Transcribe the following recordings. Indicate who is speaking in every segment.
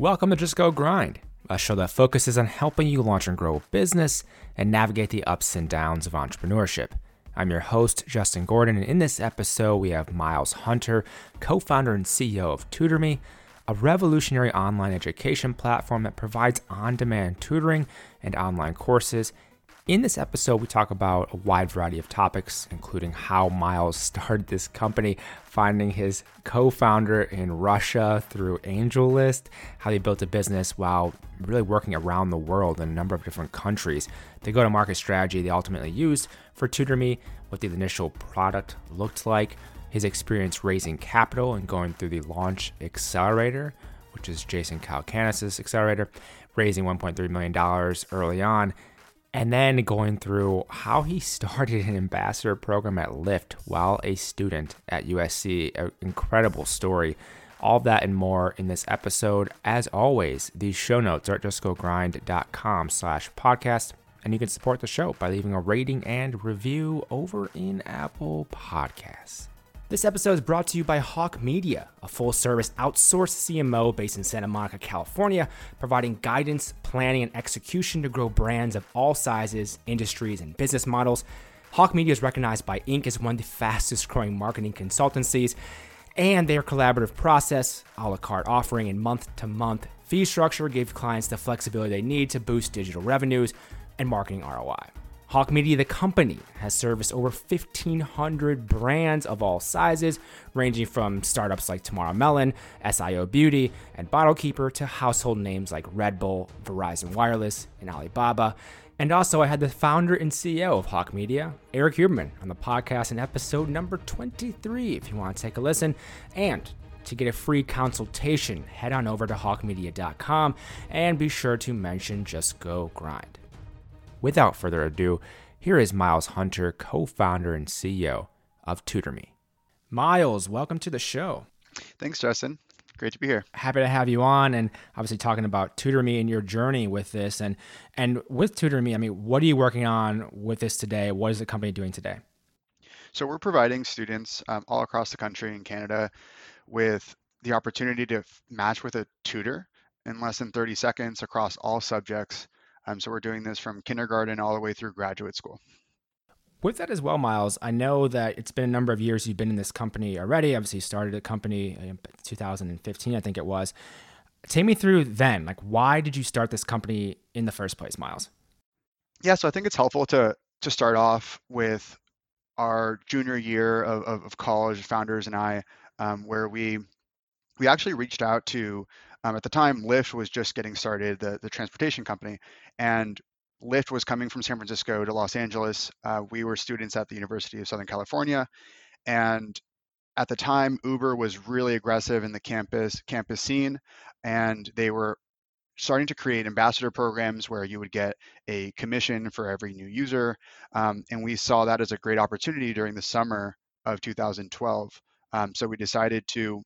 Speaker 1: Welcome to Just Go Grind, a show that focuses on helping you launch and grow a business and navigate the ups and downs of entrepreneurship. I'm your host, Justin Gordon, and in this episode, we have Miles Hunter, co founder and CEO of TutorMe, a revolutionary online education platform that provides on demand tutoring and online courses in this episode, we talk about a wide variety of topics, including how Miles started this company, finding his co founder in Russia through AngelList, how they built a business while really working around the world in a number of different countries, the go to market strategy they ultimately used for TutorMe, what the initial product looked like, his experience raising capital and going through the launch accelerator, which is Jason Calacanis' accelerator, raising $1.3 million early on and then going through how he started an ambassador program at Lyft while a student at USC. An incredible story. All that and more in this episode. As always, these show notes are at justgogrind.com slash podcast. And you can support the show by leaving a rating and review over in Apple Podcasts. This episode is brought to you by Hawk Media, a full service outsourced CMO based in Santa Monica, California, providing guidance, planning, and execution to grow brands of all sizes, industries, and business models. Hawk Media is recognized by Inc. as one of the fastest growing marketing consultancies, and their collaborative process, a la carte offering, and month to month fee structure give clients the flexibility they need to boost digital revenues and marketing ROI. Hawk Media, the company, has serviced over 1,500 brands of all sizes, ranging from startups like Tomorrow Melon, SIO Beauty, and Bottle Keeper to household names like Red Bull, Verizon Wireless, and Alibaba. And also, I had the founder and CEO of Hawk Media, Eric Huberman, on the podcast in episode number 23 if you want to take a listen. And to get a free consultation, head on over to hawkmedia.com and be sure to mention Just Go Grind without further ado, here is Miles Hunter, co founder and CEO of TutorMe. Miles, welcome to the show.
Speaker 2: Thanks, Justin. Great to be here.
Speaker 1: Happy to have you on, and obviously talking about TutorMe and your journey with this, and and with TutorMe. I mean, what are you working on with this today? What is the company doing today?
Speaker 2: So we're providing students um, all across the country in Canada with the opportunity to match with a tutor in less than 30 seconds across all subjects um, so we're doing this from kindergarten all the way through graduate school.
Speaker 1: With that as well, Miles, I know that it's been a number of years you've been in this company already. Obviously, you started a company in 2015, I think it was. Take me through then. Like, why did you start this company in the first place, Miles?
Speaker 2: Yeah, so I think it's helpful to to start off with our junior year of, of, of college, founders and I, um, where we we actually reached out to um, at the time, Lyft was just getting started, the, the transportation company, and Lyft was coming from San Francisco to Los Angeles. Uh, we were students at the University of Southern California, and at the time, Uber was really aggressive in the campus campus scene, and they were starting to create ambassador programs where you would get a commission for every new user. Um, and we saw that as a great opportunity during the summer of 2012. Um, so we decided to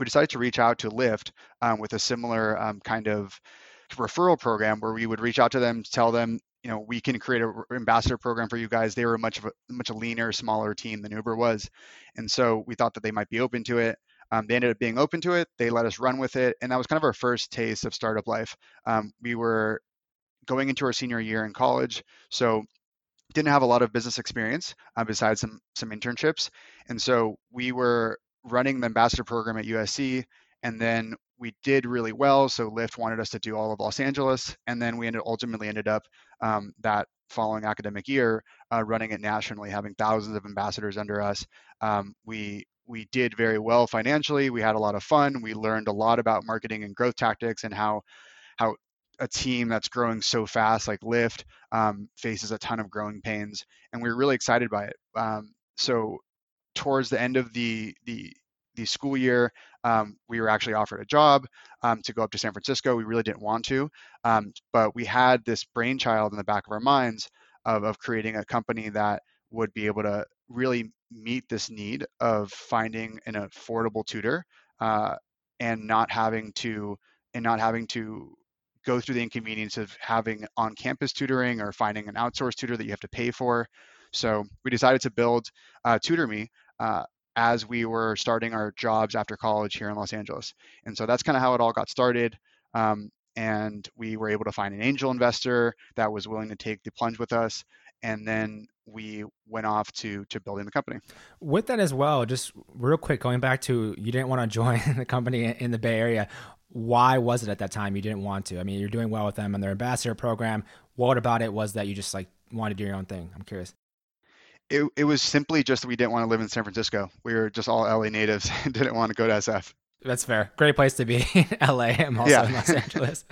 Speaker 2: we decided to reach out to Lyft um, with a similar um, kind of referral program where we would reach out to them, tell them, you know, we can create an ambassador program for you guys. They were much of a much leaner, smaller team than Uber was, and so we thought that they might be open to it. Um, they ended up being open to it. They let us run with it, and that was kind of our first taste of startup life. Um, we were going into our senior year in college, so didn't have a lot of business experience uh, besides some some internships, and so we were running the ambassador program at USC, and then we did really well. So Lyft wanted us to do all of Los Angeles, and then we ended ultimately ended up um, that following academic year uh, running it nationally, having thousands of ambassadors under us. Um, we we did very well financially. We had a lot of fun. We learned a lot about marketing and growth tactics and how how a team that's growing so fast like Lyft um, faces a ton of growing pains, and we were really excited by it. Um, so towards the end of the the the school year, um, we were actually offered a job um, to go up to San Francisco. We really didn't want to, um, but we had this brainchild in the back of our minds of, of creating a company that would be able to really meet this need of finding an affordable tutor uh, and not having to and not having to go through the inconvenience of having on-campus tutoring or finding an outsourced tutor that you have to pay for. So we decided to build uh, TutorMe uh, as we were starting our jobs after college here in Los Angeles. And so that's kind of how it all got started. Um, and we were able to find an angel investor that was willing to take the plunge with us. And then we went off to to building the company.
Speaker 1: With that as well, just real quick, going back to you didn't want to join the company in the Bay Area. Why was it at that time you didn't want to? I mean, you're doing well with them and their ambassador program. What about it was that you just like wanted to do your own thing? I'm curious.
Speaker 2: It, it was simply just that we didn't want to live in San Francisco. We were just all LA natives and didn't want to go to SF.
Speaker 1: That's fair. Great place to be. LA. I'm also yeah. in Los Angeles.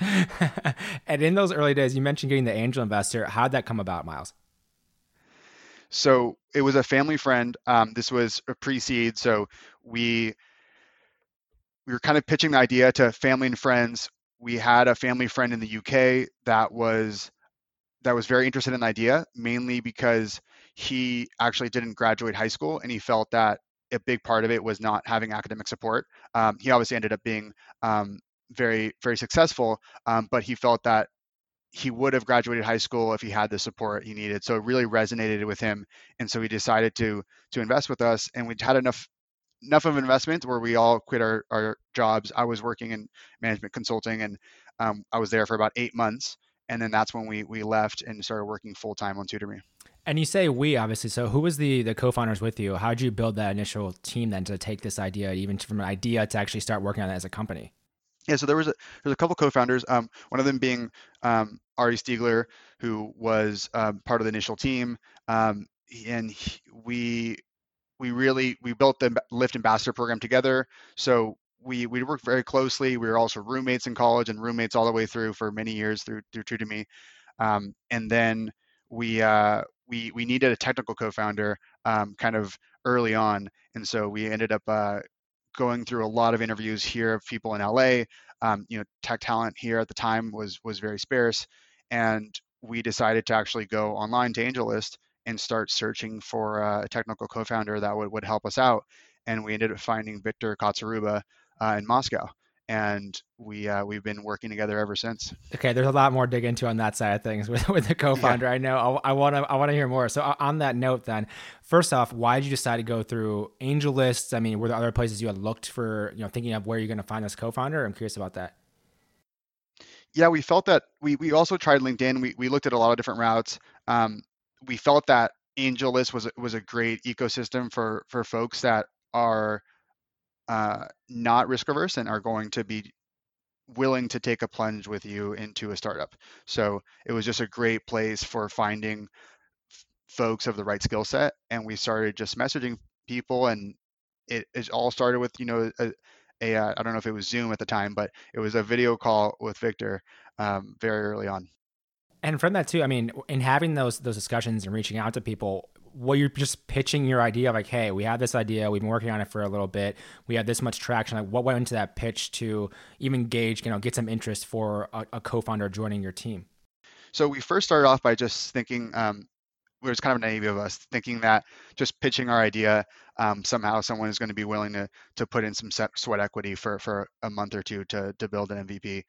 Speaker 1: and in those early days, you mentioned getting the angel investor. How'd that come about, Miles?
Speaker 2: So it was a family friend. Um, this was a pre-seed, so we we were kind of pitching the idea to family and friends. We had a family friend in the UK that was that was very interested in the idea, mainly because he actually didn't graduate high school and he felt that a big part of it was not having academic support. Um, he obviously ended up being um, very very successful, um, but he felt that he would have graduated high school if he had the support he needed. So it really resonated with him, and so he decided to to invest with us. And we'd had enough enough of investment where we all quit our, our jobs. I was working in management consulting, and um, I was there for about eight months, and then that's when we we left and started working full time on TutorMe.
Speaker 1: And you say we obviously. So who was the the co-founders with you? How did you build that initial team then to take this idea, even from an idea to actually start working on it as a company?
Speaker 2: Yeah, so there was a there's a couple co-founders. Um, one of them being um, Ari Stiegler, who was um, part of the initial team, um, and he, we we really we built the Lyft Ambassador program together. So we we worked very closely. We were also roommates in college and roommates all the way through for many years through through to Me, um, and then we uh, we we needed a technical co-founder um, kind of early on, and so we ended up uh, going through a lot of interviews here of people in LA. Um, you know, tech talent here at the time was was very sparse, and we decided to actually go online to AngelList and start searching for a technical co-founder that would, would help us out. And we ended up finding Victor Kotsaruba uh, in Moscow and we uh, we've been working together ever since.
Speaker 1: Okay, there's a lot more to dig into on that side of things with, with the co-founder. Yeah. I know I want to I want to hear more. So on that note, then, first off, why did you decide to go through AngelLists? I mean, were there other places you had looked for? You know, thinking of where you're going to find this co-founder. I'm curious about that.
Speaker 2: Yeah, we felt that we we also tried LinkedIn. We we looked at a lot of different routes. Um, we felt that AngelList was was a great ecosystem for for folks that are uh, not risk averse and are going to be willing to take a plunge with you into a startup. So it was just a great place for finding f- folks of the right skill set. And we started just messaging people, and it, it all started with you know a, uh, I don't know if it was Zoom at the time, but it was a video call with Victor um, very early on.
Speaker 1: And from that too, I mean, in having those those discussions and reaching out to people, well, you're just pitching your idea like, hey, we have this idea, we've been working on it for a little bit, we have this much traction. Like, what went into that pitch to even gauge, you know, get some interest for a, a co-founder joining your team?
Speaker 2: So we first started off by just thinking, um, it was kind of naive of us, thinking that just pitching our idea, um, somehow someone is going to be willing to to put in some sweat equity for for a month or two to to build an MVP,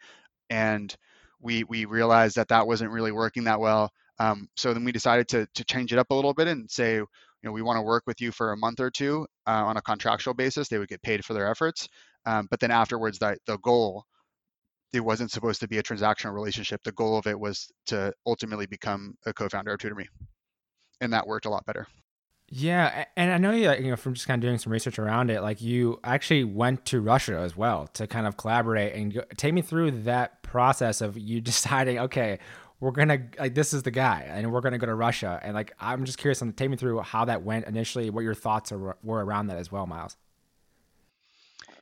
Speaker 2: and we we realized that that wasn't really working that well. Um, so then we decided to to change it up a little bit and say, you know, we want to work with you for a month or two uh, on a contractual basis. They would get paid for their efforts, um, but then afterwards, the goal it wasn't supposed to be a transactional relationship. The goal of it was to ultimately become a co-founder of TutorMe, and that worked a lot better.
Speaker 1: Yeah, and I know you, you know, from just kind of doing some research around it, like you actually went to Russia as well to kind of collaborate and go, take me through that process of you deciding, okay, we're gonna like this is the guy, and we're gonna go to Russia, and like I'm just curious on take me through how that went initially, what your thoughts are, were around that as well, Miles.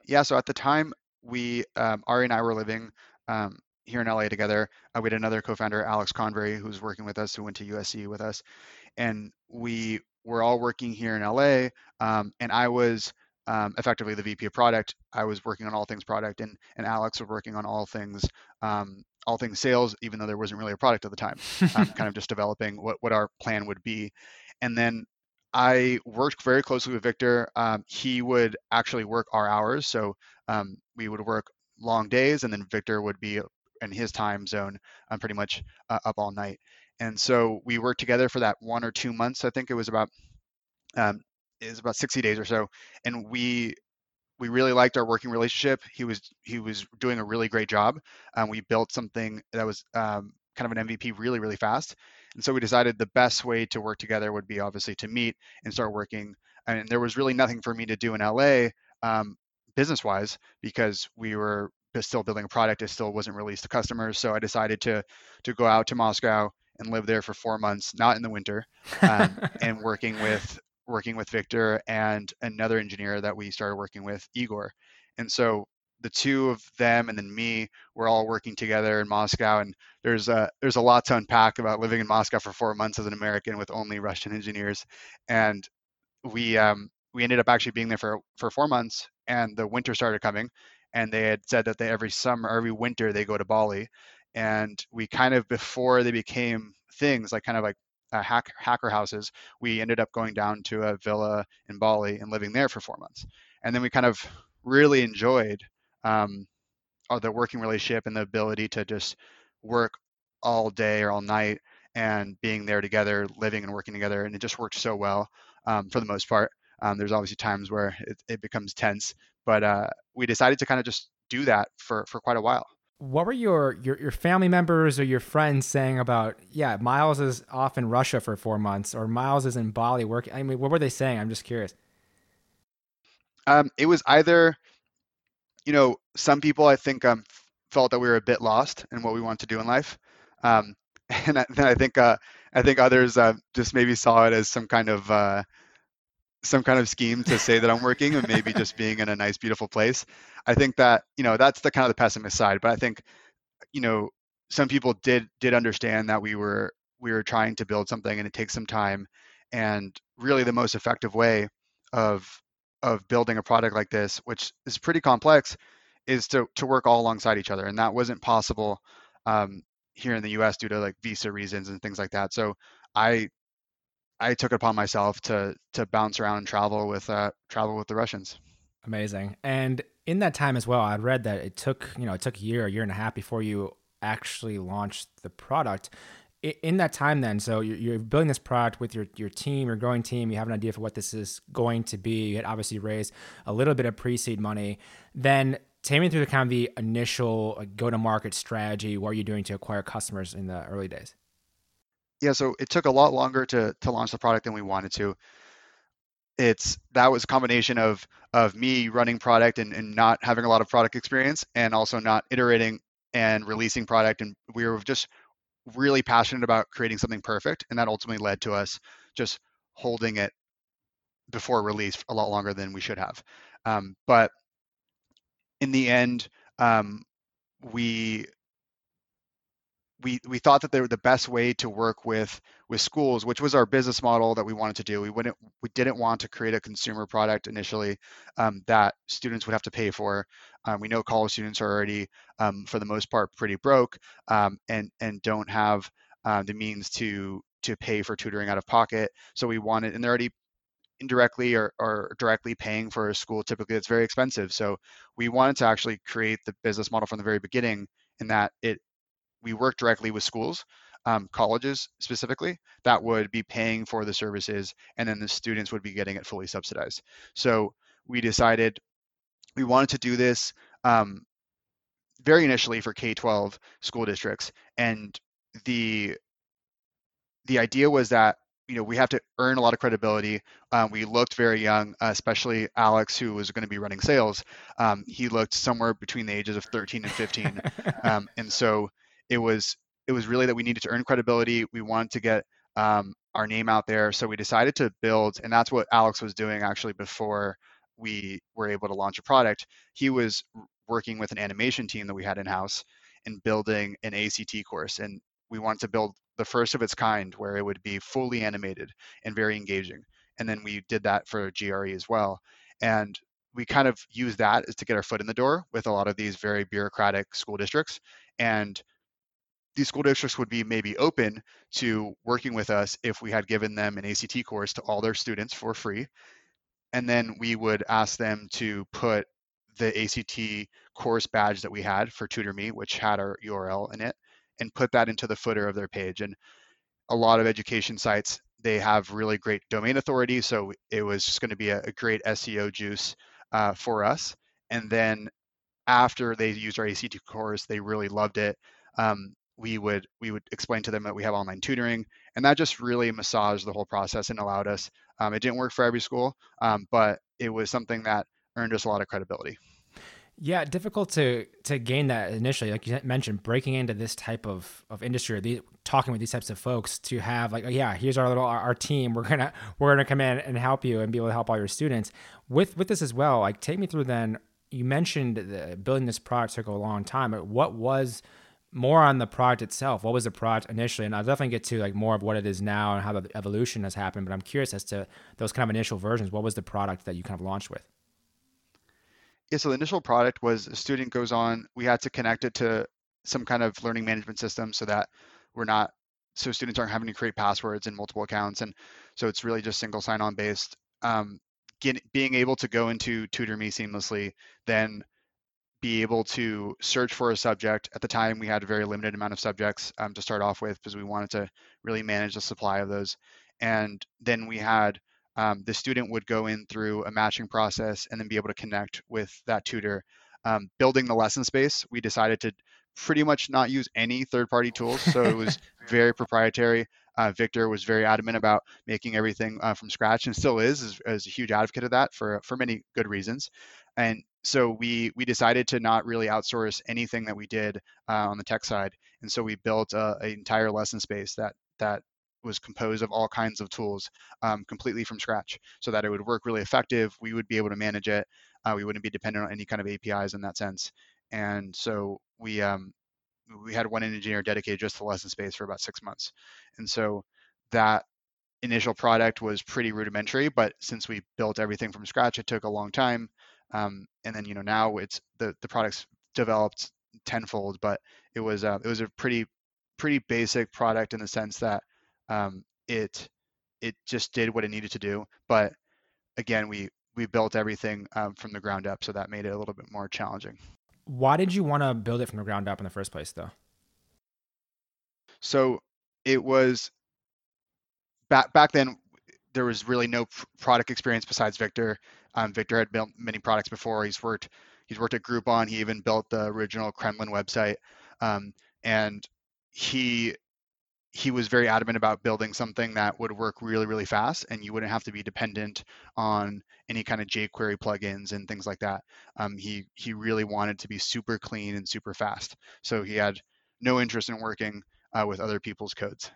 Speaker 2: Yeah, so at the time we um, Ari and I were living um, here in LA together. Uh, we had another co-founder, Alex Convery, who's working with us, who went to USC with us, and we were all working here in LA. Um, and I was um, effectively the VP of product. I was working on all things product, and and Alex was working on all things um, all things sales, even though there wasn't really a product at the time. um, kind of just developing what what our plan would be, and then I worked very closely with Victor. Um, he would actually work our hours, so um, we would work long days, and then Victor would be in his time zone, um, pretty much uh, up all night. And so we worked together for that one or two months. I think it was about um, it was about 60 days or so, and we we really liked our working relationship. He was he was doing a really great job. Um, we built something that was um, kind of an MVP really really fast, and so we decided the best way to work together would be obviously to meet and start working. And there was really nothing for me to do in LA um, business wise because we were still building a product. It still wasn't released to customers, so I decided to to go out to Moscow and live there for four months, not in the winter, um, and working with working with Victor and another engineer that we started working with, Igor. And so the two of them and then me were all working together in Moscow. And there's a there's a lot to unpack about living in Moscow for four months as an American with only Russian engineers. And we um, we ended up actually being there for for four months, and the winter started coming. And they had said that they every summer, every winter, they go to Bali. And we kind of before they became things like kind of like uh, hack, hacker houses, we ended up going down to a villa in Bali and living there for four months. And then we kind of really enjoyed um, the working relationship and the ability to just work all day or all night and being there together, living and working together. And it just worked so well um, for the most part. Um, there's obviously times where it, it becomes tense, but uh, we decided to kind of just do that for, for quite a while
Speaker 1: what were your, your your family members or your friends saying about yeah miles is off in russia for four months or miles is in bali working? I mean what were they saying? I'm just curious.
Speaker 2: Um, it was either you know some people i think um, felt that we were a bit lost in what we want to do in life. Um, and then i think uh, i think others uh, just maybe saw it as some kind of uh, some kind of scheme to say that I'm working and maybe just being in a nice, beautiful place. I think that, you know, that's the kind of the pessimist side. But I think, you know, some people did did understand that we were we were trying to build something and it takes some time. And really the most effective way of of building a product like this, which is pretty complex, is to to work all alongside each other. And that wasn't possible um, here in the US due to like visa reasons and things like that. So I I took it upon myself to to bounce around and travel with uh, travel with the Russians.
Speaker 1: Amazing. And in that time as well, I read that it took you know it took a year, a year and a half before you actually launched the product. In that time, then, so you're building this product with your your team, your growing team. You have an idea for what this is going to be. You had obviously raised a little bit of pre-seed money. Then take me through the kind of the initial go-to-market strategy. What are you doing to acquire customers in the early days?
Speaker 2: Yeah, so it took a lot longer to to launch the product than we wanted to. It's that was a combination of of me running product and, and not having a lot of product experience and also not iterating and releasing product and we were just really passionate about creating something perfect and that ultimately led to us just holding it before release a lot longer than we should have um, but in the end um, we we we thought that they were the best way to work with with schools, which was our business model that we wanted to do. We wouldn't we didn't want to create a consumer product initially um, that students would have to pay for. Um, we know college students are already, um, for the most part, pretty broke um, and and don't have uh, the means to to pay for tutoring out of pocket. So we wanted, and they're already indirectly or, or directly paying for a school typically it's very expensive so we wanted to actually create the business model from the very beginning in that it we work directly with schools, um, colleges specifically, that would be paying for the services, and then the students would be getting it fully subsidized. So we decided we wanted to do this um, very initially for K-12 school districts, and the the idea was that you know we have to earn a lot of credibility. Um, we looked very young, uh, especially Alex, who was going to be running sales. Um, he looked somewhere between the ages of 13 and 15, um, and so it was it was really that we needed to earn credibility. We wanted to get um, our name out there, so we decided to build, and that's what Alex was doing actually before we were able to launch a product. He was working with an animation team that we had in house and building an ACT course, and we wanted to build the first of its kind where it would be fully animated and very engaging. And then we did that for GRE as well. And we kind of use that as to get our foot in the door with a lot of these very bureaucratic school districts. And these school districts would be maybe open to working with us if we had given them an ACT course to all their students for free. And then we would ask them to put the ACT course badge that we had for TutorMe, which had our URL in it, and put that into the footer of their page. And a lot of education sites, they have really great domain authority. So it was just going to be a, a great SEO juice uh, for us. And then after they used our ACT course, they really loved it. Um, we would we would explain to them that we have online tutoring, and that just really massaged the whole process and allowed us. Um, it didn't work for every school, um, but it was something that earned us a lot of credibility.
Speaker 1: Yeah, difficult to to gain that initially, like you mentioned, breaking into this type of of industry, the, talking with these types of folks to have like, oh, yeah, here's our little our, our, team. We're gonna we're gonna come in and help you and be able to help all your students with with this as well. Like, take me through then. You mentioned the, building this product took a long time. What was more on the product itself? What was the product initially? And I'll definitely get to like more of what it is now and how the evolution has happened. But I'm curious as to those kind of initial versions. What was the product that you kind of launched with?
Speaker 2: yeah, so the initial product was a student goes on, we had to connect it to some kind of learning management system so that we're not so students aren't having to create passwords in multiple accounts and so it's really just single sign-on based um, get, being able to go into tutor.me seamlessly then be able to search for a subject at the time we had a very limited amount of subjects um, to start off with because we wanted to really manage the supply of those and then we had um, the student would go in through a matching process and then be able to connect with that tutor. Um, building the lesson space, we decided to pretty much not use any third-party tools, so it was very proprietary. Uh, Victor was very adamant about making everything uh, from scratch, and still is, is, is, a huge advocate of that for for many good reasons. And so we we decided to not really outsource anything that we did uh, on the tech side, and so we built an entire lesson space that that was composed of all kinds of tools um, completely from scratch so that it would work really effective. We would be able to manage it. Uh, we wouldn't be dependent on any kind of APIs in that sense. And so we um, we had one engineer dedicated just to lesson space for about six months. And so that initial product was pretty rudimentary, but since we built everything from scratch, it took a long time. Um, and then you know now it's the the product's developed tenfold, but it was uh, it was a pretty pretty basic product in the sense that um, it it just did what it needed to do. But again, we we built everything um, from the ground up, so that made it a little bit more challenging.
Speaker 1: Why did you want to build it from the ground up in the first place, though?
Speaker 2: So it was back back then. There was really no product experience besides Victor. Um, Victor had built many products before. He's worked he's worked at Groupon. He even built the original Kremlin website, um, and he he was very adamant about building something that would work really, really fast and you wouldn't have to be dependent on any kind of jQuery plugins and things like that. Um, he, he really wanted to be super clean and super fast. So he had no interest in working uh, with other people's codes.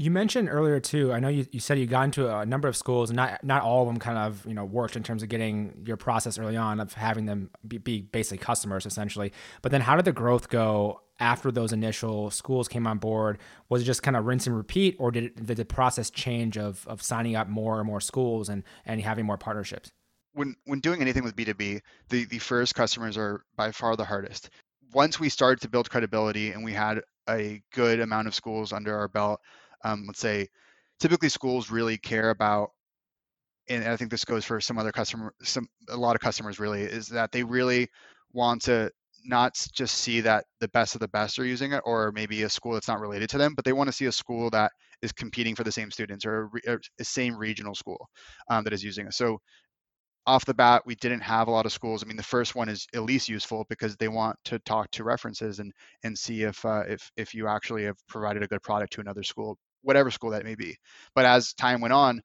Speaker 1: You mentioned earlier too. I know you, you said you got into a number of schools, and not not all of them kind of you know worked in terms of getting your process early on of having them be, be basically customers essentially. But then, how did the growth go after those initial schools came on board? Was it just kind of rinse and repeat, or did, it, did the process change of of signing up more and more schools and and having more partnerships?
Speaker 2: When when doing anything with B two B, the the first customers are by far the hardest. Once we started to build credibility and we had a good amount of schools under our belt um, let's say typically schools really care about and I think this goes for some other customer some a lot of customers really is that they really want to not just see that the best of the best are using it or maybe a school that's not related to them but they want to see a school that is competing for the same students or a, a same regional school um, that is using it so off the bat, we didn't have a lot of schools. I mean, the first one is at least useful because they want to talk to references and and see if uh, if if you actually have provided a good product to another school whatever school that may be. But as time went on,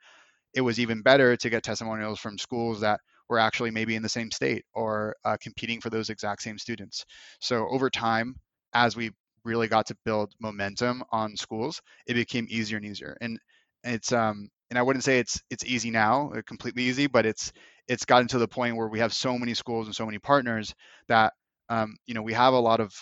Speaker 2: it was even better to get testimonials from schools that were actually maybe in the same state or uh, competing for those exact same students. So over time, as we really got to build momentum on schools, it became easier and easier. And it's um and I wouldn't say it's it's easy now, uh, completely easy, but it's it's gotten to the point where we have so many schools and so many partners that um, you know we have a lot of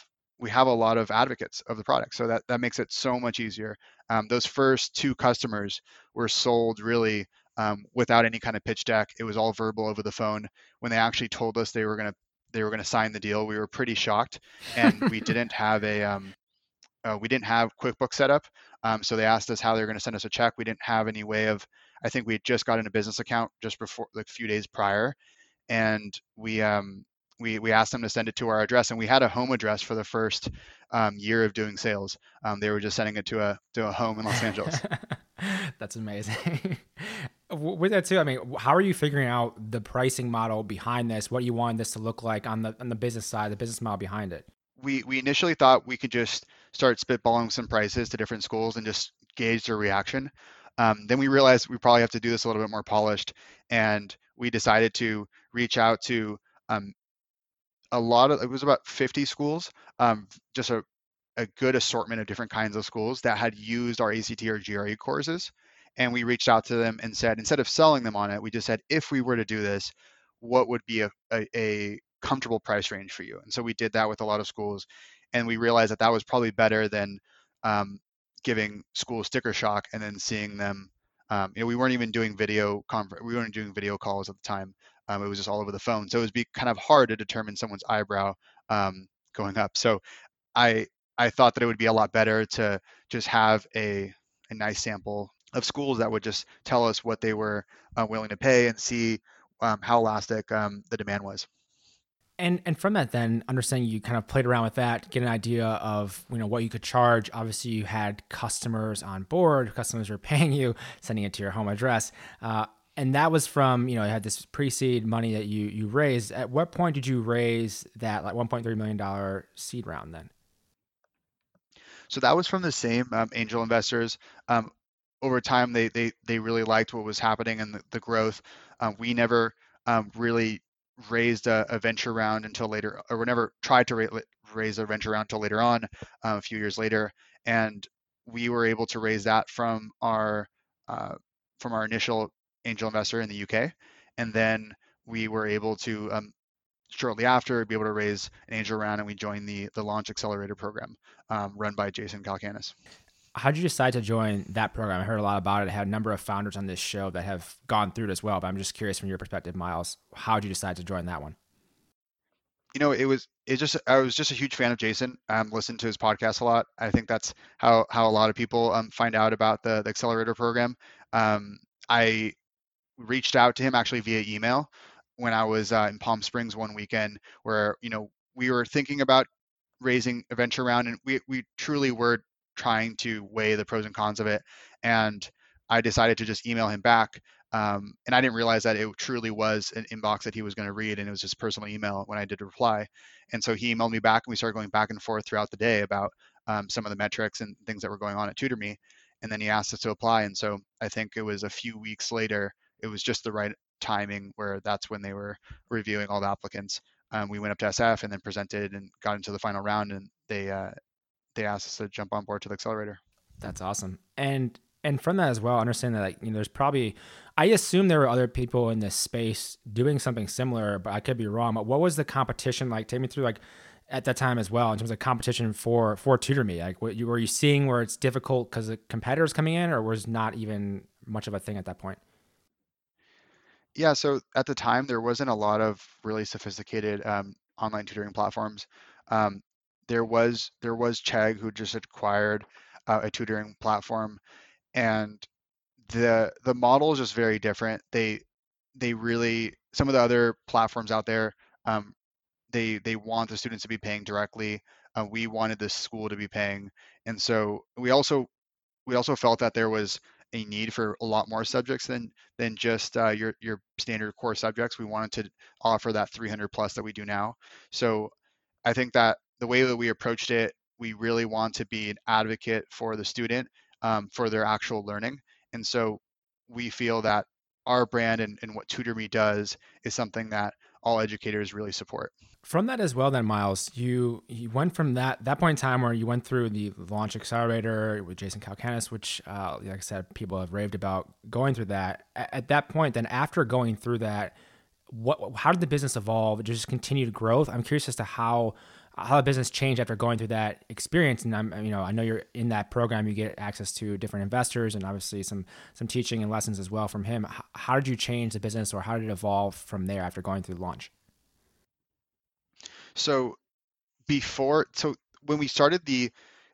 Speaker 2: we have a lot of advocates of the product so that that makes it so much easier um, those first two customers were sold really um, without any kind of pitch deck. It was all verbal over the phone. When they actually told us they were gonna they were gonna sign the deal, we were pretty shocked, and we didn't have a um, uh, we didn't have QuickBooks set up. Um, so they asked us how they were going to send us a check. We didn't have any way of. I think we had just got in a business account just before, like a few days prior, and we um, we we asked them to send it to our address, and we had a home address for the first um, year of doing sales. Um, they were just sending it to a to a home in Los Angeles.
Speaker 1: That's amazing. with that too, I mean, how are you figuring out the pricing model behind this? What you want this to look like on the on the business side, the business model behind it?
Speaker 2: We we initially thought we could just start spitballing some prices to different schools and just gauge their reaction. Um, then we realized we probably have to do this a little bit more polished, and we decided to reach out to um, a lot of it was about 50 schools, um, just a, a good assortment of different kinds of schools that had used our ACT or GRE courses. And we reached out to them and said, instead of selling them on it, we just said, if we were to do this, what would be a, a, a comfortable price range for you? And so we did that with a lot of schools, and we realized that that was probably better than um, giving schools sticker shock and then seeing them. Um, you know, we weren't even doing video confer- we weren't doing video calls at the time. Um, it was just all over the phone, so it would be kind of hard to determine someone's eyebrow um, going up. So I I thought that it would be a lot better to just have a a nice sample of schools that would just tell us what they were uh, willing to pay and see um, how elastic um, the demand was.
Speaker 1: And and from that, then understanding you kind of played around with that, get an idea of you know what you could charge. Obviously, you had customers on board. Customers were paying you, sending it to your home address. Uh, and that was from you know you had this pre-seed money that you you raised. At what point did you raise that like 1.3 million dollar seed round then?
Speaker 2: So that was from the same um, angel investors. Um, over time, they they they really liked what was happening and the, the growth. Um, we never um, really raised a, a, venture round until later, or we never tried to ra- raise a venture round until later on, uh, a few years later, and we were able to raise that from our uh, from our initial angel investor in the UK, and then we were able to um, shortly after be able to raise an angel round, and we joined the the Launch Accelerator program um, run by Jason Calacanis
Speaker 1: how did you decide to join that program? I heard a lot about it. I had a number of founders on this show that have gone through it as well, but I'm just curious from your perspective, Miles, how did you decide to join that one?
Speaker 2: You know, it was it just I was just a huge fan of Jason. Um, listened to his podcast a lot. I think that's how how a lot of people um, find out about the, the accelerator program. Um, I reached out to him actually via email when I was uh, in Palm Springs one weekend, where you know we were thinking about raising a venture round, and we we truly were trying to weigh the pros and cons of it. And I decided to just email him back. Um, and I didn't realize that it truly was an inbox that he was going to read, and it was his personal email when I did reply. And so he emailed me back, and we started going back and forth throughout the day about um, some of the metrics and things that were going on at TutorMe. And then he asked us to apply. And so I think it was a few weeks later, it was just the right timing where that's when they were reviewing all the applicants. Um, we went up to SF and then presented and got into the final round, and they uh, they asked us to jump on board to the accelerator.
Speaker 1: That's awesome. And and from that as well, understand that like you know, there's probably I assume there were other people in this space doing something similar, but I could be wrong. But what was the competition like? Take me through like at that time as well in terms of competition for for TutorMe. Like, what you were you seeing where it's difficult because the competitors coming in, or was not even much of a thing at that point?
Speaker 2: Yeah, so at the time there wasn't a lot of really sophisticated um, online tutoring platforms. Um, there was there was Chegg who just acquired uh, a tutoring platform, and the the model is just very different. They they really some of the other platforms out there um, they they want the students to be paying directly. Uh, we wanted the school to be paying, and so we also we also felt that there was a need for a lot more subjects than than just uh, your your standard core subjects. We wanted to offer that 300 plus that we do now. So I think that the way that we approached it, we really want to be an advocate for the student um, for their actual learning. And so we feel that our brand and, and what TutorMe does is something that all educators really support.
Speaker 1: From that as well, then Miles, you you went from that that point in time where you went through the launch accelerator with Jason Calacanis, which, uh, like I said, people have raved about going through that. At, at that point, then after going through that, what how did the business evolve? Just continued growth? I'm curious as to how how the business changed after going through that experience. And I'm, you know, I know you're in that program. You get access to different investors and obviously some some teaching and lessons as well from him. How did you change the business, or how did it evolve from there after going through launch?
Speaker 2: So before, so when we started the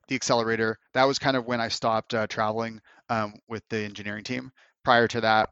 Speaker 2: the accelerator, that was kind of when I stopped uh, traveling um, with the engineering team. Prior to that,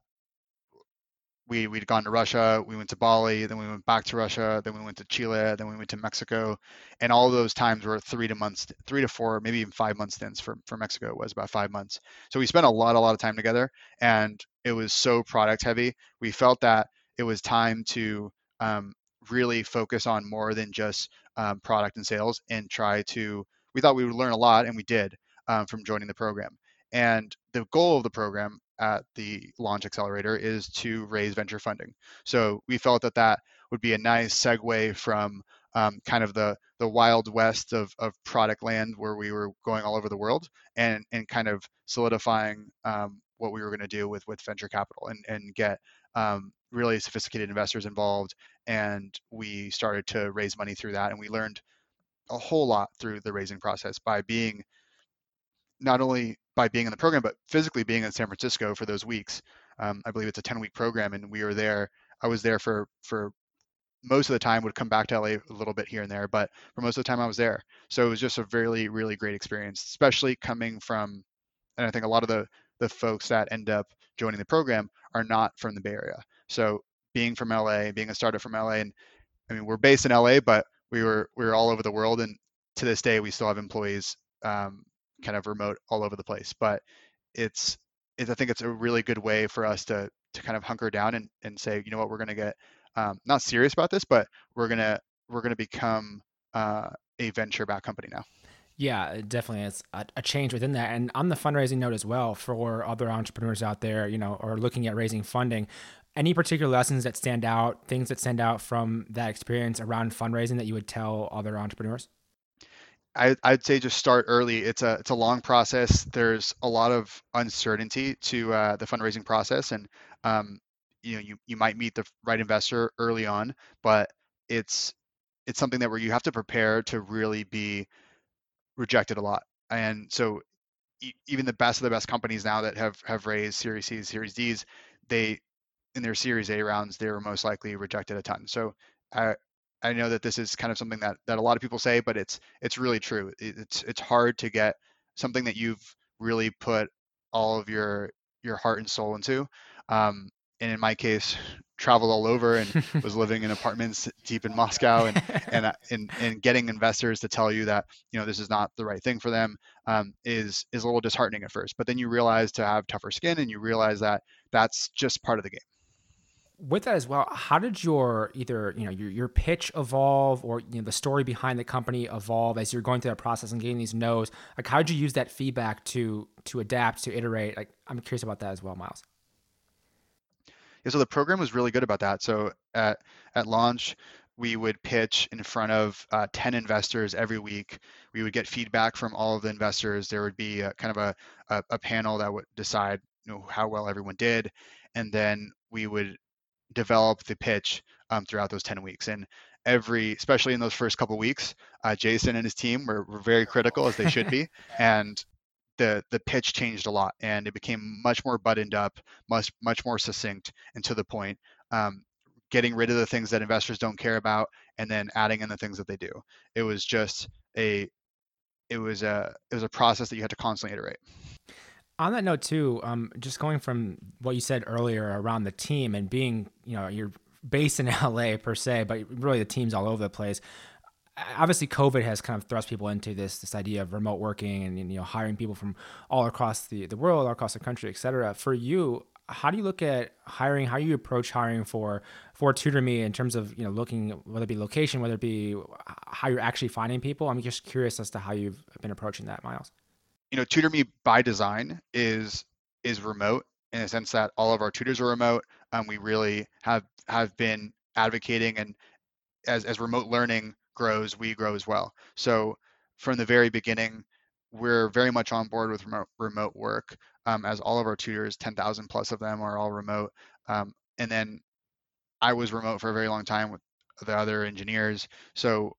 Speaker 2: we we'd gone to Russia, we went to Bali, then we went back to Russia, then we went to Chile, then we went to Mexico, and all those times were three to months, three to four, maybe even five months stints for for Mexico it was about five months. So we spent a lot a lot of time together, and it was so product heavy. We felt that it was time to um, really focus on more than just um, product and sales and try to. We thought we would learn a lot, and we did um, from joining the program. And the goal of the program at the Launch Accelerator is to raise venture funding. So we felt that that would be a nice segue from um, kind of the the wild west of, of product land where we were going all over the world and and kind of solidifying um, what we were going to do with with venture capital and and get um, really sophisticated investors involved and we started to raise money through that and we learned a whole lot through the raising process by being not only by being in the program, but physically being in San Francisco for those weeks. Um, I believe it's a 10 week program, and we were there. I was there for for most of the time. Would come back to LA a little bit here and there, but for most of the time I was there. So it was just a really really great experience, especially coming from. And I think a lot of the the folks that end up joining the program are not from the Bay Area. So being from LA, being a startup from LA, and I mean we're based in LA, but we were we were all over the world, and to this day we still have employees um, kind of remote all over the place. But it's, it's I think it's a really good way for us to to kind of hunker down and, and say, you know what, we're going to get um, not serious about this, but we're gonna we're gonna become uh, a venture backed company now.
Speaker 1: Yeah, definitely. It's a, a, change within that. And on the fundraising note as well, for other entrepreneurs out there, you know, or looking at raising funding, any particular lessons that stand out, things that stand out from that experience around fundraising that you would tell other entrepreneurs?
Speaker 2: I, I'd say just start early. It's a it's a long process. There's a lot of uncertainty to uh, the fundraising process, and um, you know you you might meet the right investor early on, but it's it's something that where you have to prepare to really be rejected a lot. And so even the best of the best companies now that have have raised Series C's, Series D's, they in their Series A rounds they were most likely rejected a ton. So I I know that this is kind of something that that a lot of people say, but it's it's really true. It's it's hard to get something that you've really put all of your your heart and soul into. Um, and in my case, traveled all over and was living in apartments deep in Moscow, and and uh, and and getting investors to tell you that you know this is not the right thing for them um, is is a little disheartening at first. But then you realize to have tougher skin, and you realize that that's just part of the game
Speaker 1: with that as well, how did your either you know your, your pitch evolve or you know the story behind the company evolve as you're going through that process and getting these no's? Like how did you use that feedback to to adapt to iterate? Like I'm curious about that as well, Miles.
Speaker 2: So the program was really good about that. So at at launch, we would pitch in front of uh, 10 investors every week. We would get feedback from all of the investors. There would be a, kind of a, a, a panel that would decide you know, how well everyone did. And then we would develop the pitch um, throughout those 10 weeks. And every, especially in those first couple weeks, uh, Jason and his team were, were very critical as they should be. and the the pitch changed a lot and it became much more buttoned up, much much more succinct and to the point. Um, getting rid of the things that investors don't care about and then adding in the things that they do. It was just a it was a it was a process that you had to constantly iterate
Speaker 1: on that note too um, just going from what you said earlier around the team and being you know you're based in la per se but really the team's all over the place obviously covid has kind of thrust people into this this idea of remote working and you know hiring people from all across the, the world all across the country et cetera. For you how do you look at hiring? How do you approach hiring for for tutor.me in terms of you know looking whether it be location whether it be how you're actually finding people? I'm just curious as to how you've been approaching that miles.
Speaker 2: You know, tutor.me by design is is remote in the sense that all of our tutors are remote. Um, we really have have been advocating, and as as remote learning grows, we grow as well. So from the very beginning, we're very much on board with remote remote work. Um, as all of our tutors, 10,000 plus of them are all remote. Um, and then I was remote for a very long time with the other engineers. So,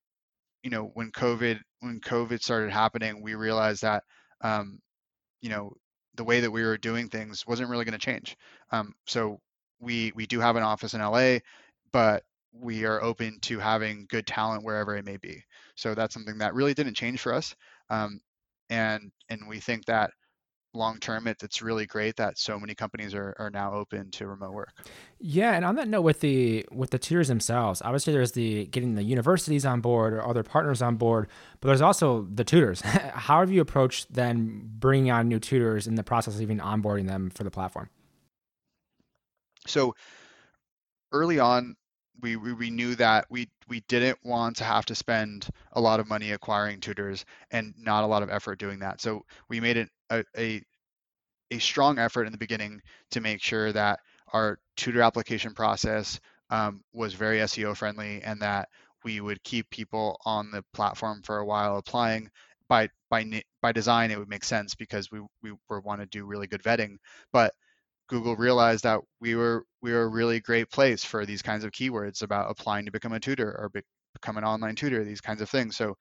Speaker 2: you know, when COVID when COVID started happening, we realized that um, you know, the way that we were doing things wasn't really going to change. Um, so we we do have an office in LA, but we are open to having good talent wherever it may be. So that's something that really didn't change for us. Um, and and we think that long term, it, it's really great that so many companies are, are now open to remote work.
Speaker 1: Yeah, and on that note, with the with the tutors themselves, obviously there's the getting the universities on board or other partners on board, but there's also the tutors. How have you approached then bringing on new tutors in the process of even onboarding them for the platform?
Speaker 2: So early on, we, we, we knew that we we didn't want to have to spend a lot of money acquiring tutors and not a lot of effort doing that. So we made it a, a, a strong effort in the beginning to make sure that our tutor application process um, was very SEO friendly and that we would keep people on the platform for a while applying by by by design it would make sense because we we were want to do really good vetting but Google realized that we were we were a really great place for these kinds of keywords about applying to become a tutor or be, become an online tutor, these kinds of things. So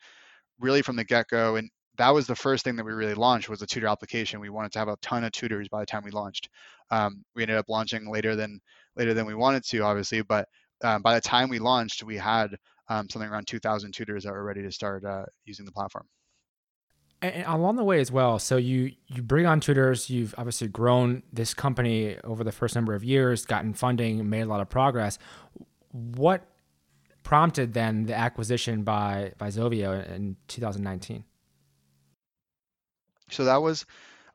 Speaker 2: really from the get-go, and that was the first thing that we really launched was the tutor application. We wanted to have a ton of tutors by the time we launched. Um, we ended up launching later than later than we wanted to, obviously, but um, by the time we launched, we had um, something around 2,000 tutors that were ready to start uh, using the platform
Speaker 1: and along the way as well so you you bring on tutors you've obviously grown this company over the first number of years gotten funding made a lot of progress. What prompted then the acquisition by by Zovio in 2019
Speaker 2: so that was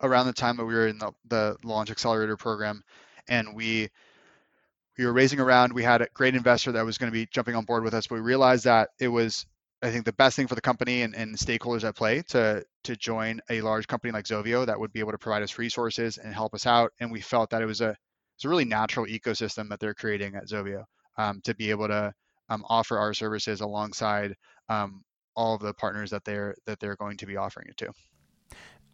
Speaker 2: around the time that we were in the, the launch accelerator program and we we were raising around we had a great investor that was going to be jumping on board with us but we realized that it was I think the best thing for the company and, and stakeholders at play to to join a large company like Zovio that would be able to provide us resources and help us out. And we felt that it was a it's a really natural ecosystem that they're creating at Zovio um, to be able to um, offer our services alongside um, all of the partners that they're that they're going to be offering it to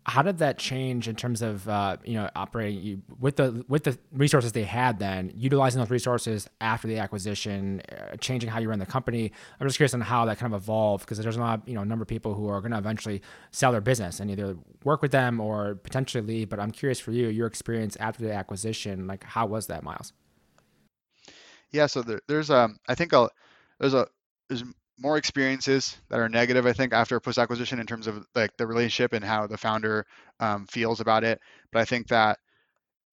Speaker 1: how did that change in terms of uh, you know operating you, with the with the resources they had then utilizing those resources after the acquisition uh, changing how you run the company? I'm just curious on how that kind of evolved because there's a lot you know a number of people who are going to eventually sell their business and either work with them or potentially leave but i'm curious for you your experience after the acquisition like how was that miles?
Speaker 2: Yeah so there, there's um i think a, there's a there's more experiences that are negative, I think, after a post acquisition in terms of like the relationship and how the founder um, feels about it. But I think that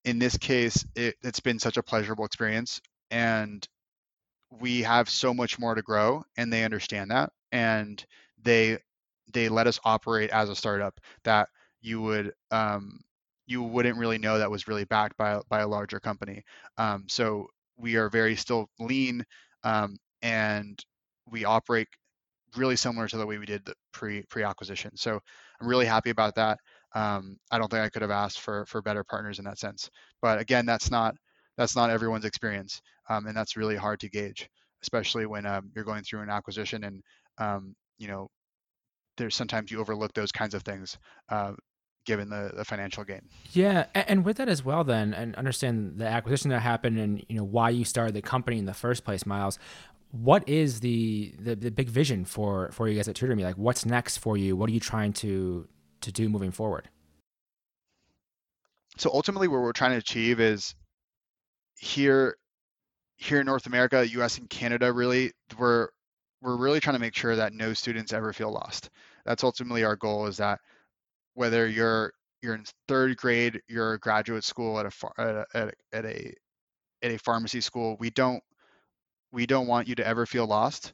Speaker 2: in this case, it, it's been such a pleasurable experience, and we have so much more to grow, and they understand that, and they they let us operate as a startup that you would um, you wouldn't really know that was really backed by by a larger company. Um, so we are very still lean um, and we operate really similar to the way we did the pre pre acquisition. So I'm really happy about that. Um, I don't think I could have asked for for better partners in that sense. But again, that's not that's not everyone's experience, um, and that's really hard to gauge, especially when um, you're going through an acquisition and um, you know there's sometimes you overlook those kinds of things. Uh, given the, the financial gain.
Speaker 1: Yeah, and with that as well, then, and understand the acquisition that happened, and you know why you started the company in the first place, Miles what is the, the, the big vision for for you guys at Tutor Me? Like, what's next for you? What are you trying to to do moving forward?
Speaker 2: So ultimately, what we're trying to achieve is here here in North America, U.S. and Canada. Really, we're we're really trying to make sure that no students ever feel lost. That's ultimately our goal. Is that whether you're you're in third grade, you're a graduate school at a at a, at a at a pharmacy school, we don't we don't want you to ever feel lost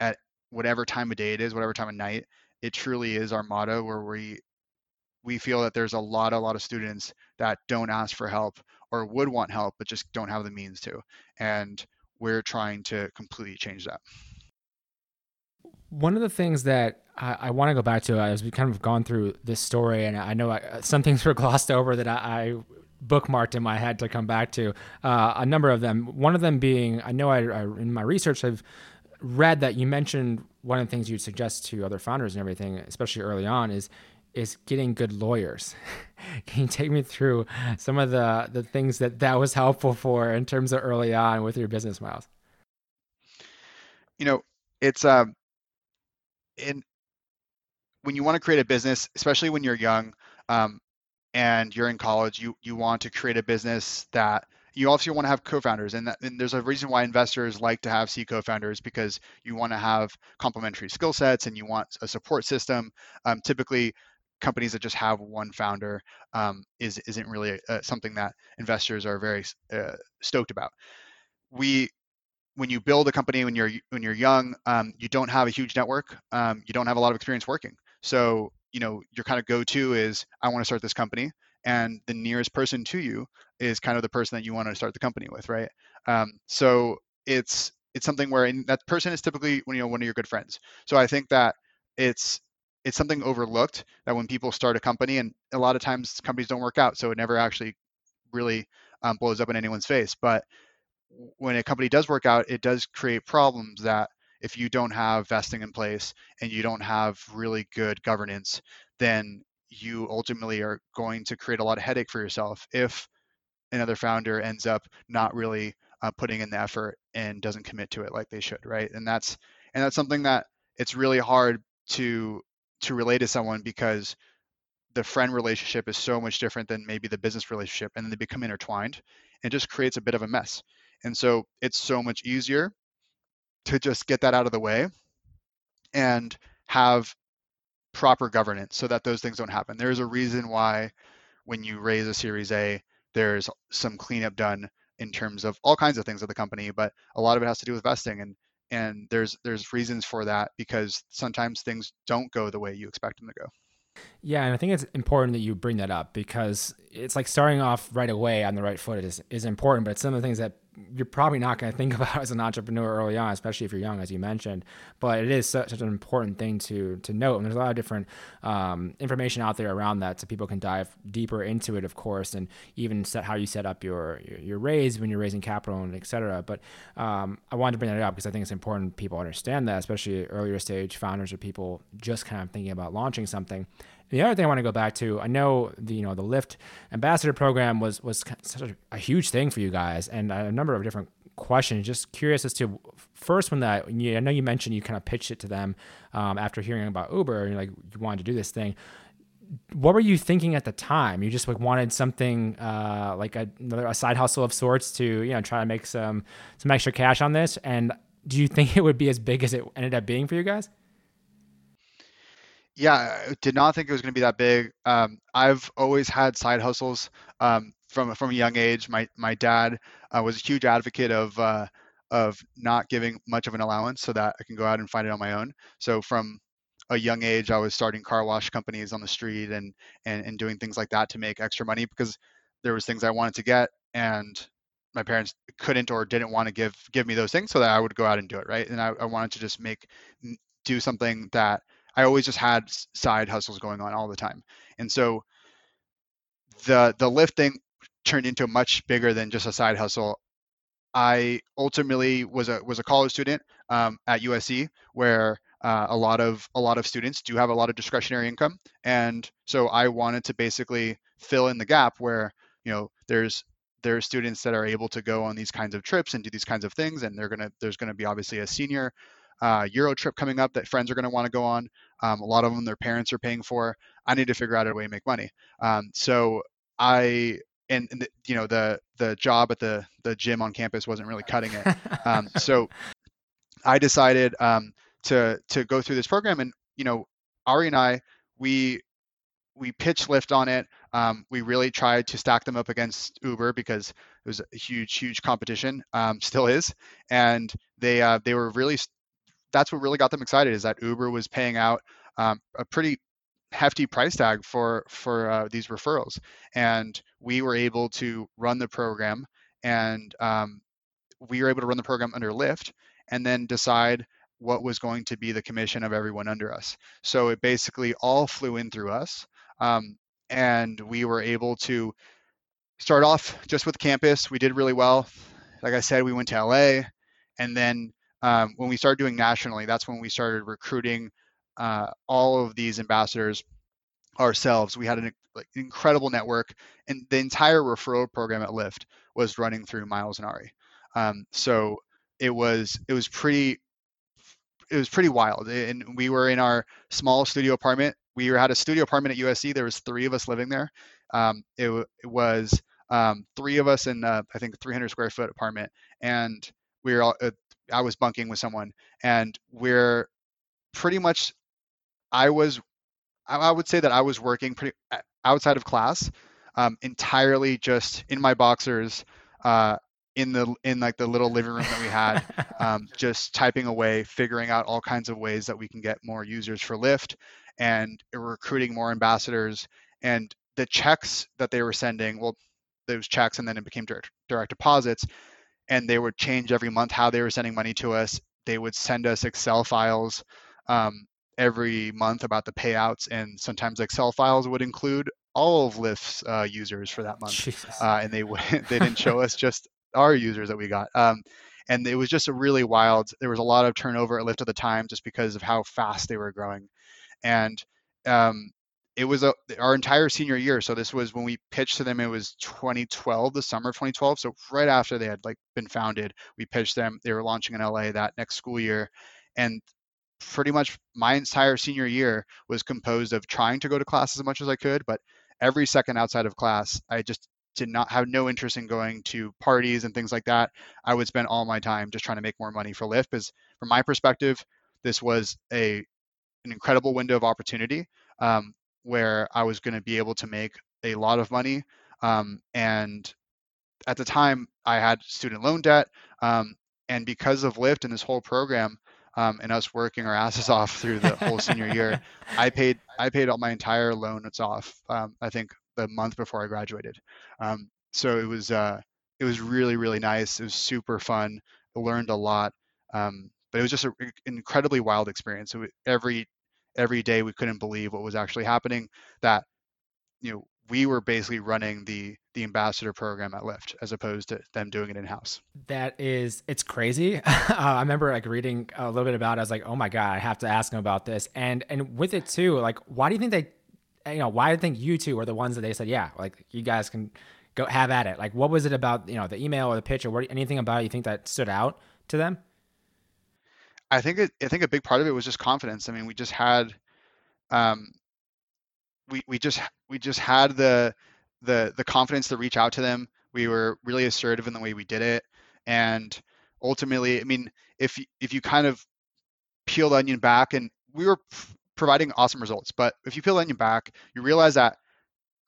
Speaker 2: at whatever time of day it is, whatever time of night. It truly is our motto where we we feel that there's a lot a lot of students that don't ask for help or would want help but just don't have the means to. And we're trying to completely change that.
Speaker 1: One of the things that I, I want to go back to as we kind of gone through this story, and I know I, some things were glossed over that I, I bookmarked in my head to come back to. Uh, a number of them. One of them being, I know I, I, in my research I've read that you mentioned one of the things you'd suggest to other founders and everything, especially early on, is is getting good lawyers. Can you take me through some of the the things that that was helpful for in terms of early on with your business miles?
Speaker 2: You know, it's um, in when you want to create a business, especially when you're young, um, and you're in college, you you want to create a business that you also want to have co-founders and, that, and there's a reason why investors like to have c co-founders because you want to have complementary skill sets and you want a support system um, typically companies that just have one founder um, is isn't really uh, something that investors are very uh, stoked about. We when you build a company when you're when you're young, um, you don't have a huge network. Um, you don't have a lot of experience working. So you know your kind of go-to is I want to start this company, and the nearest person to you is kind of the person that you want to start the company with, right? Um, so it's it's something where that person is typically you know one of your good friends. So I think that it's it's something overlooked that when people start a company and a lot of times companies don't work out, so it never actually really um, blows up in anyone's face. But when a company does work out, it does create problems that if you don't have vesting in place and you don't have really good governance, then you ultimately are going to create a lot of headache for yourself if another founder ends up not really uh, putting in the effort and doesn't commit to it like they should, right? And that's and that's something that it's really hard to to relate to someone because the friend relationship is so much different than maybe the business relationship and then they become intertwined and just creates a bit of a mess and so it's so much easier to just get that out of the way and have proper governance so that those things don't happen. There's a reason why when you raise a series A, there's some cleanup done in terms of all kinds of things at the company, but a lot of it has to do with vesting and and there's there's reasons for that because sometimes things don't go the way you expect them to go.
Speaker 1: Yeah, and I think it's important that you bring that up because it's like starting off right away on the right foot is is important, but some of the things that you're probably not going to think about as an entrepreneur early on, especially if you're young, as you mentioned. But it is such, such an important thing to to note, and there's a lot of different um, information out there around that, so people can dive deeper into it, of course, and even set how you set up your your, raise when you're raising capital and et cetera. But um, I wanted to bring that up because I think it's important people understand that, especially earlier stage founders or people just kind of thinking about launching something. The other thing I want to go back to, I know the you know the Lyft ambassador program was was such a, huge thing for you guys, and a number of different questions. Just curious as to first when that I know you mentioned you kind of pitched it to them um, after hearing about Uber, and like you wanted to do this thing. What were you thinking at the time? You just like wanted something uh, like a, a side hustle of sorts to you know try to make some some extra cash on this. And do you think it would be as big as it ended up being for you guys?
Speaker 2: Yeah, I did not think it was going to be that big. Um, I've always had side hustles um, from from a young age. My my dad uh, was a huge advocate of uh, of not giving much of an allowance so that I can go out and find it on my own. So from a young age, I was starting car wash companies on the street and and and doing things like that to make extra money because there was things I wanted to get and my parents couldn't or didn't want to give give me those things so that I would go out and do it right and I, I wanted to just make do something that I always just had side hustles going on all the time. And so the the Lyft thing turned into much bigger than just a side hustle. I ultimately was a was a college student um, at USC where uh, a lot of a lot of students do have a lot of discretionary income, and so I wanted to basically fill in the gap where you know there's there are students that are able to go on these kinds of trips and do these kinds of things, and they're gonna there's gonna be obviously a senior uh, Euro trip coming up that friends are going to want to go on. Um, a lot of them their parents are paying for. I need to figure out a way to make money. Um, so I and, and the, you know the the job at the the gym on campus wasn't really cutting it. Um, so I decided um, to to go through this program, and you know Ari and I we we pitch Lyft on it. Um, we really tried to stack them up against Uber because it was a huge, huge competition, um, still is, and they uh, they were really that's what really got them excited is that Uber was paying out um, a pretty hefty price tag for for uh, these referrals, and we were able to run the program, and um, we were able to run the program under Lyft, and then decide what was going to be the commission of everyone under us. So it basically all flew in through us, um, and we were able to start off just with campus. We did really well. Like I said, we went to LA, and then um, when we started doing nationally, that's when we started recruiting uh, all of these ambassadors ourselves. We had an like, incredible network, and the entire referral program at Lyft was running through Miles and Ari. Um, so it was it was pretty it was pretty wild. And we were in our small studio apartment. We had a studio apartment at USC. There was three of us living there. Um, it, it, was um, three of us in uh, I think 300 square foot apartment, and we were all, uh, I was bunking with someone, and we're pretty much. I was I, would say that I was working pretty outside of class, um, entirely just in my boxers, uh, in the in like the little living room that we had, um, just typing away, figuring out all kinds of ways that we can get more users for Lyft, and recruiting more ambassadors. And the checks that they were sending, well, those checks, and then it became direct, direct deposits, and they would change every month how they were sending money to us. They would send us Excel files um, every month about the payouts, and sometimes Excel files would include all of Lyft's uh, users for that month, uh, and they they didn't show us just our users that we got. Um, and it was just a really wild. There was a lot of turnover at Lyft at the time, just because of how fast they were growing, and um, it was a, our entire senior year. So this was when we pitched to them. It was 2012, the summer of 2012. So right after they had like been founded, we pitched them. They were launching in LA that next school year, and pretty much my entire senior year was composed of trying to go to class as much as I could, but every second outside of class, I just did not have no interest in going to parties and things like that. I would spend all my time just trying to make more money for Lyft because from my perspective, this was a an incredible window of opportunity um, where I was going to be able to make a lot of money. Um, and at the time, I had student loan debt. Um, and because of Lyft and this whole program, um, and us working our asses off through the whole senior year, I paid I paid all my entire loans off. Um, I think the month before I graduated. Um, so it was uh, it was really really nice. It was super fun. I learned a lot, um, but it was just an incredibly wild experience. So every every day we couldn't believe what was actually happening. That you know we were basically running the the ambassador program at Lyft as opposed to them doing it in house.
Speaker 1: That is, it's crazy. Uh, I remember like reading a little bit about. it. I was like, oh my god, I have to ask them about this. And and with it too, like, why do you think they, you know, why do you think you two were the ones that they said, yeah, like you guys can go have at it. Like, what was it about you know the email or the pitch or what, anything about it you think that stood out to them?
Speaker 2: I think it, I think a big part of it was just confidence. I mean, we just had, um, we we just we just had the the the confidence to reach out to them. We were really assertive in the way we did it, and ultimately, I mean, if if you kind of peel the onion back, and we were providing awesome results, but if you peel the onion back, you realize that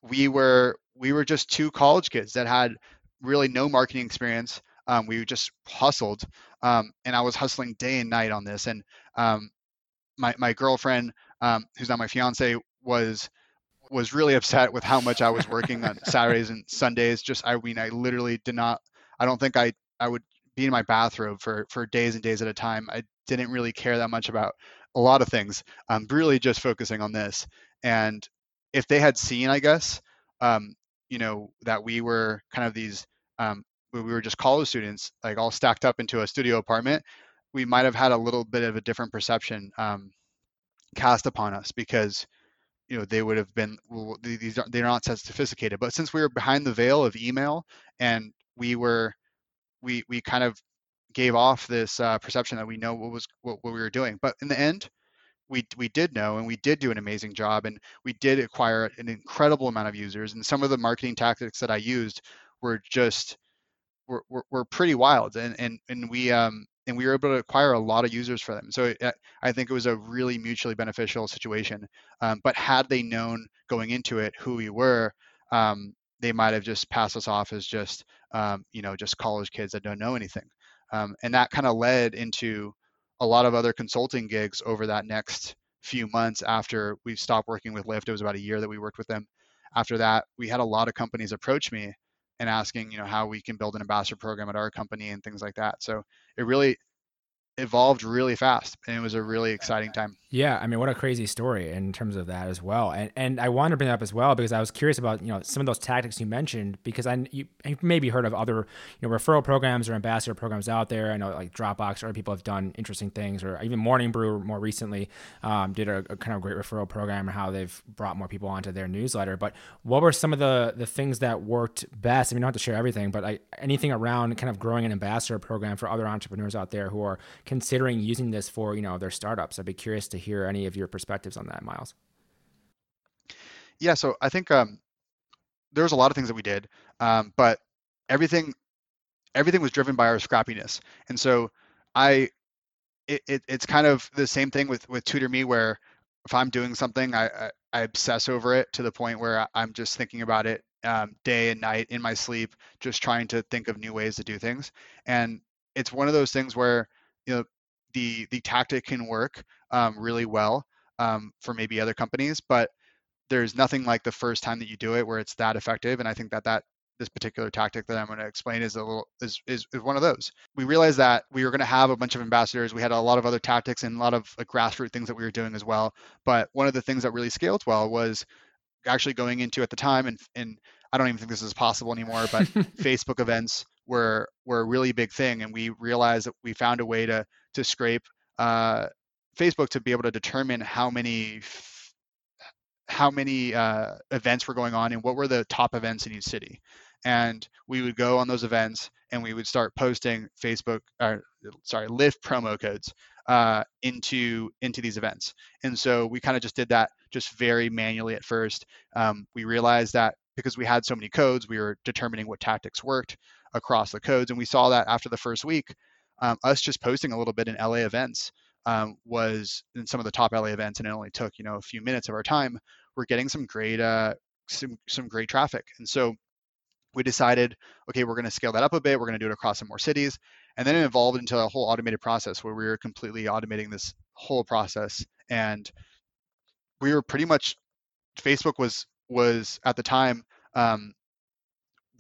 Speaker 2: we were we were just two college kids that had really no marketing experience. Um, we just hustled, um, and I was hustling day and night on this. And um, my my girlfriend, um, who's now my fiance, was was really upset with how much I was working on Saturdays and Sundays. Just I mean, I literally did not. I don't think I I would be in my bathrobe for for days and days at a time. I didn't really care that much about a lot of things. I'm really just focusing on this. And if they had seen, I guess, um, you know, that we were kind of these, um, we were just college students, like all stacked up into a studio apartment, we might have had a little bit of a different perception um, cast upon us because you know they would have been well, these are they're not as sophisticated. But since we were behind the veil of email and we were we we kind of gave off this uh, perception that we know what was what, what we were doing. But in the end we we did know and we did do an amazing job and we did acquire an incredible amount of users. And some of the marketing tactics that i used were just were, were, pretty wild and and and we um and we were able to acquire a lot of users for them. So it, uh, I think it was a really mutually beneficial situation. Um, but had they known going into it who we were, um, they might have just passed us off as just um, you know just college kids that don't know anything. Um, and that kind of led into a lot of other consulting gigs over that next few months after we stopped working with Lyft. It was about a year that we worked with them. After that, we had a lot of companies approach me and asking, you know, how we can build an ambassador program at our company and things like that. So it really evolved really fast and it was a really exciting time.
Speaker 1: Yeah, I mean what a crazy story in terms of that as well. And and I wanted to bring that up as well because I was curious about, you know, some of those tactics you mentioned because I you maybe heard of other, you know, referral programs or ambassador programs out there. I know like Dropbox or people have done interesting things or even Morning Brew more recently um, did a, a, kind of great referral program and how they've brought more people onto their newsletter. But what were some of the the things that worked best? I mean, you don't have to share everything, but like anything around kind of growing an ambassador program for other entrepreneurs out there who are considering using this for you know their startups. I'd be curious to hear any of your perspectives on that, Miles.
Speaker 2: Yeah, so I think um, there's a lot of things that we did, um, but everything everything was driven by our scrappiness, and so I it, it, it's kind of the same thing with with tutor me where if I'm doing something I, I I obsess over it to the point where I'm just thinking about it um, day and night in my sleep, just trying to think of new ways to do things. And it's one of those things where you know the the tactic can work um, really well um, for maybe other companies, but there's nothing like the first time that you do it where it's that effective. And I think that that this particular tactic that I'm going to explain is a little is, is, is one of those. We realized that we were going to have a bunch of ambassadors. We had a lot of other tactics and a lot of like, grassroots things that we were doing as well. But one of the things that really scaled well was actually going into at the time and and I don't even think this is possible anymore, but Facebook events were were a really big thing, and we realized that we found a way to to scrape uh, Facebook to be able to determine how many how many uh, events were going on and what were the top events in each city and we would go on those events and we would start posting Facebook, or sorry, Lyft promo codes uh, into into these events. And so we kind of just did that just very manually at first. Um, we realized that because we had so many codes, we were determining what tactics worked across the codes, and we saw that after the first week, um, us just posting a little bit in LA events um, was in some of the top LA events, and it only took you know a few minutes of our time. We're getting some great uh, some some great traffic, and so we decided, okay, we're going to scale that up a bit. We're going to do it across some more cities. And then it evolved into a whole automated process where we were completely automating this whole process. And we were pretty much, Facebook was, was at the time, um,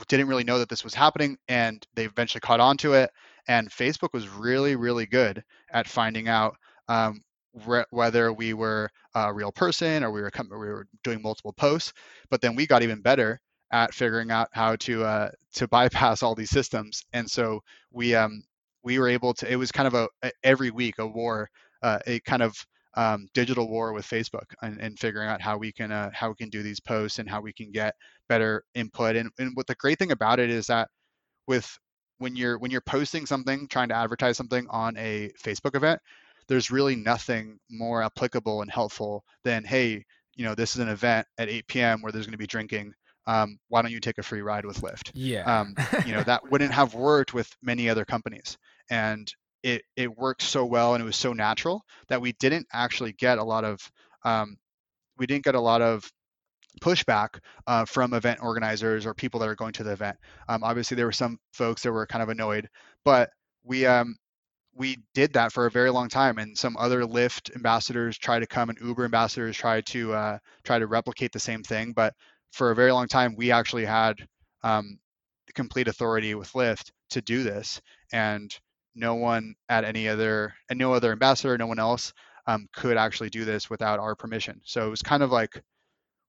Speaker 2: didn't really know that this was happening and they eventually caught on to it. And Facebook was really, really good at finding out um, re- whether we were a real person or we were, we were doing multiple posts. But then we got even better at figuring out how to uh, to bypass all these systems. And so we um, we were able to. It was kind of a, a every week a war, uh, a kind of um, digital war with Facebook and, and, figuring out how we can uh, how we can do these posts and how we can get better input. And, and what the great thing about it is that with when you're when you're posting something, trying to advertise something on a Facebook event, there's really nothing more applicable and helpful than hey, you know, this is an event at 8 p.m. where there's going to be drinking um, why don't you take a free ride with Lyft?
Speaker 1: Yeah.
Speaker 2: Um, you know, that wouldn't have worked with many other companies. And it, it worked so well and it was so natural that we didn't actually get a lot of, um, we didn't get a lot of pushback uh, from event organizers or people that are going to the event. Um, obviously, there were some folks that were kind of annoyed, but we um, we did that for a very long time, and some other Lyft ambassadors tried to come, and Uber ambassadors tried to uh, try to replicate the same thing. But for a very long time, we actually had um, complete authority with Lyft to do this, and no one at any other and no other ambassador, no one else um, could actually do this without our permission. So it was kind of like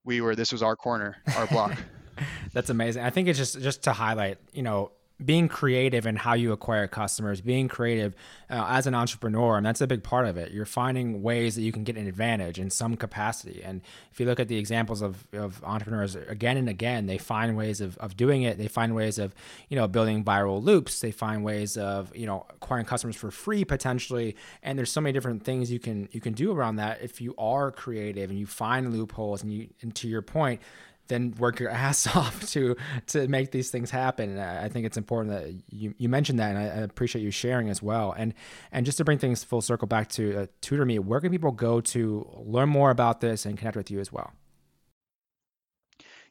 Speaker 2: we were. This was our corner, our block.
Speaker 1: That's amazing. I think it's just just to highlight, you know, being creative in how you acquire customers, being creative uh, as an entrepreneur, and that's a big part of it. You're finding ways that you can get an advantage in some capacity. And if you look at the examples of, of entrepreneurs again and again, they find ways of, of doing it. They find ways of, you know, building viral loops. They find ways of, you know, acquiring customers for free potentially. And there's so many different things you can you can do around that if you are creative and you find loopholes and you and to your point, then work your ass off to to make these things happen. And I think it's important that you, you mentioned that, and I, appreciate you sharing as well. And and just to bring things full circle back to uh, Tutor Me, where can people go to learn more about this and connect with you as well?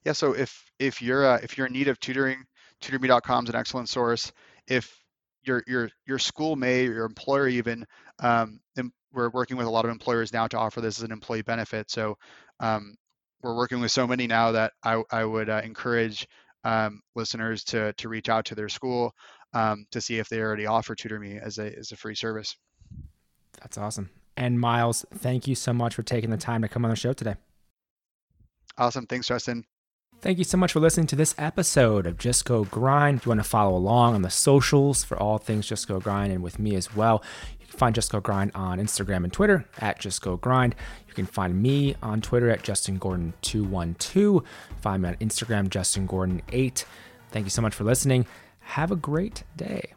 Speaker 2: Yeah, so if if you're uh, if you're in need of tutoring, tutorme.com is an excellent source. If your your your school may, your employer even, um, we're working with a lot of employers now to offer this as an employee benefit. So um, we're working with so many now that I, I would uh, encourage um, listeners to to reach out to their school um, to see if they already offer Tutor Me as a as a free service.
Speaker 1: That's awesome. And Miles, thank you so much for taking the time to come on the show today.
Speaker 2: Awesome. Thanks, Justin.
Speaker 1: Thank you so much for listening to this episode of Just Go Grind. If you want to follow along on the socials for all things Just Go Grind and with me as well, find Just Go Grind on Instagram and Twitter at Just Go Grind. You can find me on Twitter at Justin Gordon212. Find me on Instagram, Justin Gordon8. Thank you so much for listening. Have a great day.